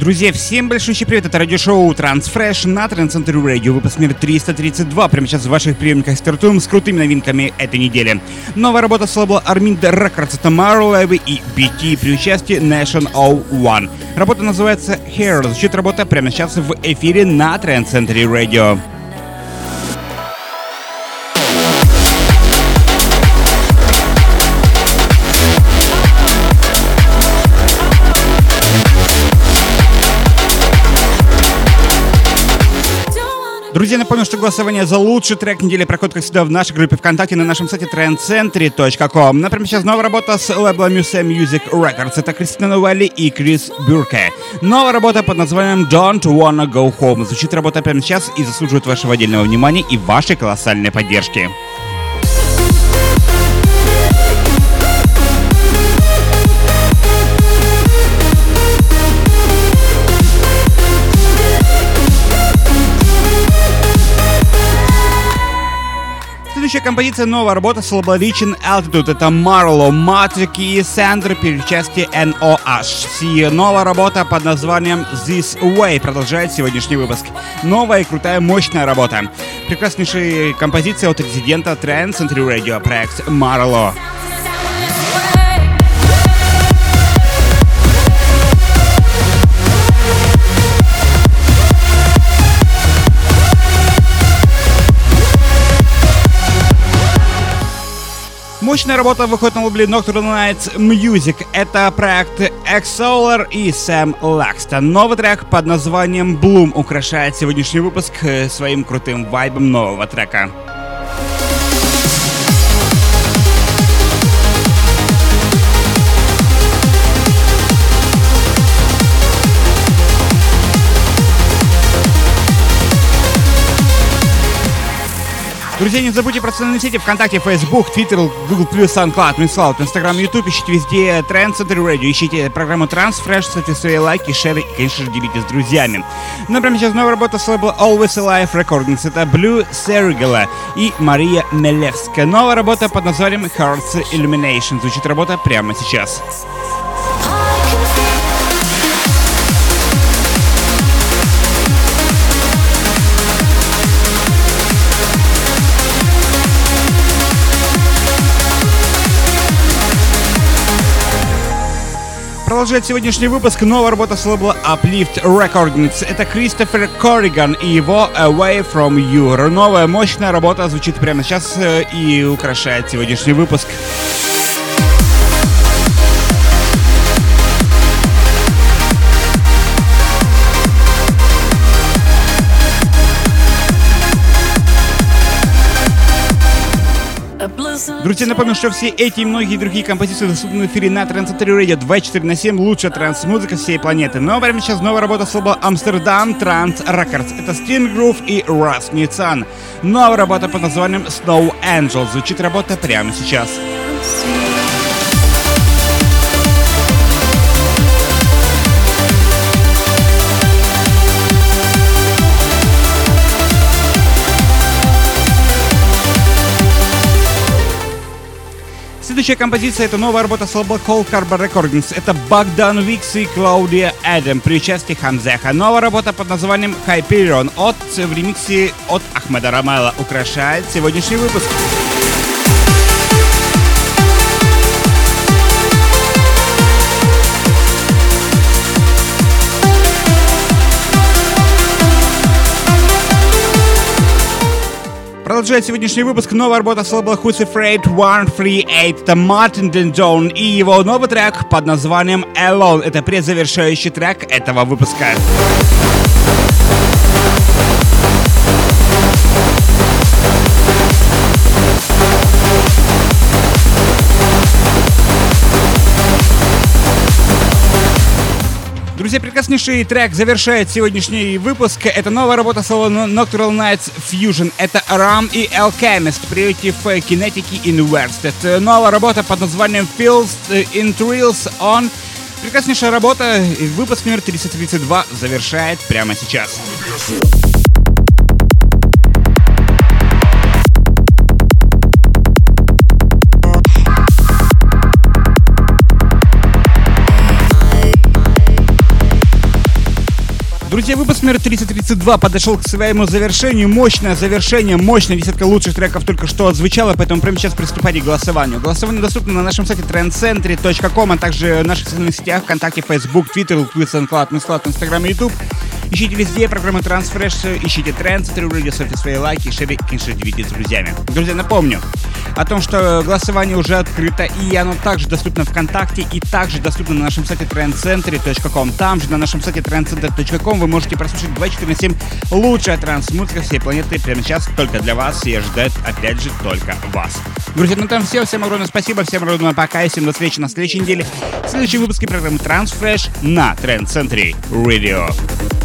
Друзья, всем большущий привет, это радиошоу Transfresh на Трансцентре Радио, выпуск номер 332, прямо сейчас в ваших приемниках стартуем с крутыми новинками этой недели. Новая работа с лейбла Arminda Records, это Marlowe и BT при участии Nation One. Работа называется Hair, звучит работа прямо сейчас в эфире на Трансцентре Радио. Друзья, напомню, что голосование за лучший трек недели проходит, как всегда, в нашей группе ВКонтакте на нашем сайте trendcentry.com. Например, сейчас новая работа с лейбла Muse Music Records. Это Кристина Новелли и Крис Бюрке. Новая работа под названием Don't Wanna Go Home. Звучит работа прямо сейчас и заслуживает вашего отдельного внимания и вашей колоссальной поддержки. Следующая композиция новая работа с Reaching Altitude. Это Marlo, Matic и Сандер при части NOH. Новая работа под названием This Way продолжает сегодняшний выпуск. Новая и крутая мощная работа. Прекраснейшая композиция от резидента Trend Century Radio, проект Marlo. Мощная работа выходит на лейбле Nocturnal Nights Music. Это проект X-Solar и Сэм Лакстон. Новый трек под названием Bloom украшает сегодняшний выпуск э, своим крутым вайбом нового трека. Друзья, не забудьте про социальные сети ВКонтакте, Facebook, Twitter, Google+, SoundCloud, MixCloud, Instagram, YouTube. Ищите везде Trend Center Radio, ищите программу Transfresh, ставьте свои лайки, шеры и, конечно же, делитесь с друзьями. Ну, прямо сейчас новая работа с лейбла Always Alive Recordings. Это Blue Serigala и Мария Мелевская. Новая работа под названием Hearts Illumination. Звучит работа прямо сейчас. Продолжает сегодняшний выпуск новая работа с лейбла Uplift Recordings. Это Кристофер Корриган и его Away From You. Новая мощная работа звучит прямо сейчас э, и украшает сегодняшний выпуск. Друзья, напомню, что все эти и многие другие композиции доступны в эфире на Трансаторе Radio 24 на 7, лучшая транс-музыка всей планеты. Но прямо сейчас новая работа с Амстердам Транс Records. Это Sting Groove и Russ Ницан. Новая работа под названием Snow Angel. Звучит работа прямо сейчас. Следующая композиция это новая работа с лейбла Cold Harbor Recordings. Это Богдан Викс и Клаудия Эдем при участии Хамзеха. Новая работа под названием Hyperion от в ремиксе от Ахмеда Рамайла украшает сегодняшний выпуск. Продолжает сегодняшний выпуск новая работа с лейбла Who's Afraid 138. Это Мартин Денджон и его новый трек под названием Alone. Это предзавершающий трек этого выпуска. Прекраснейший трек завершает сегодняшний выпуск. Это новая работа соло Nocturnal Nights Fusion. Это Ram и Alchemist против Kinetic Inverse. Это новая работа под названием Feels in Thrills On. Прекраснейшая работа. Выпуск номер 332 завершает прямо сейчас. Друзья, выпуск номер 332 подошел к своему завершению. Мощное завершение, мощная десятка лучших треков только что отзвучала, поэтому прямо сейчас приступайте к голосованию. Голосование доступно на нашем сайте trendcentry.com, а также в наших социальных сетях ВКонтакте, Facebook, Twitter, SoundCloud, MyScloud, Instagram и YouTube. Ищите везде программу Transfresh, ищите тренд, Radio, ставьте свои лайки, шеби, конечно, делитесь с друзьями. Друзья, напомню о том, что голосование уже открыто, и оно также доступно ВКонтакте, и также доступно на нашем сайте trendcentry.com. Там же, на нашем сайте trendcenter.com, вы можете прослушать 24 на 7 лучшая транс-музыка всей планеты прямо сейчас только для вас и ждет, опять же, только вас. Друзья, ну там все. Всем огромное спасибо, всем огромное пока, и всем до встречи на следующей неделе в следующем выпуске программы Transfresh на Trend Century Radio.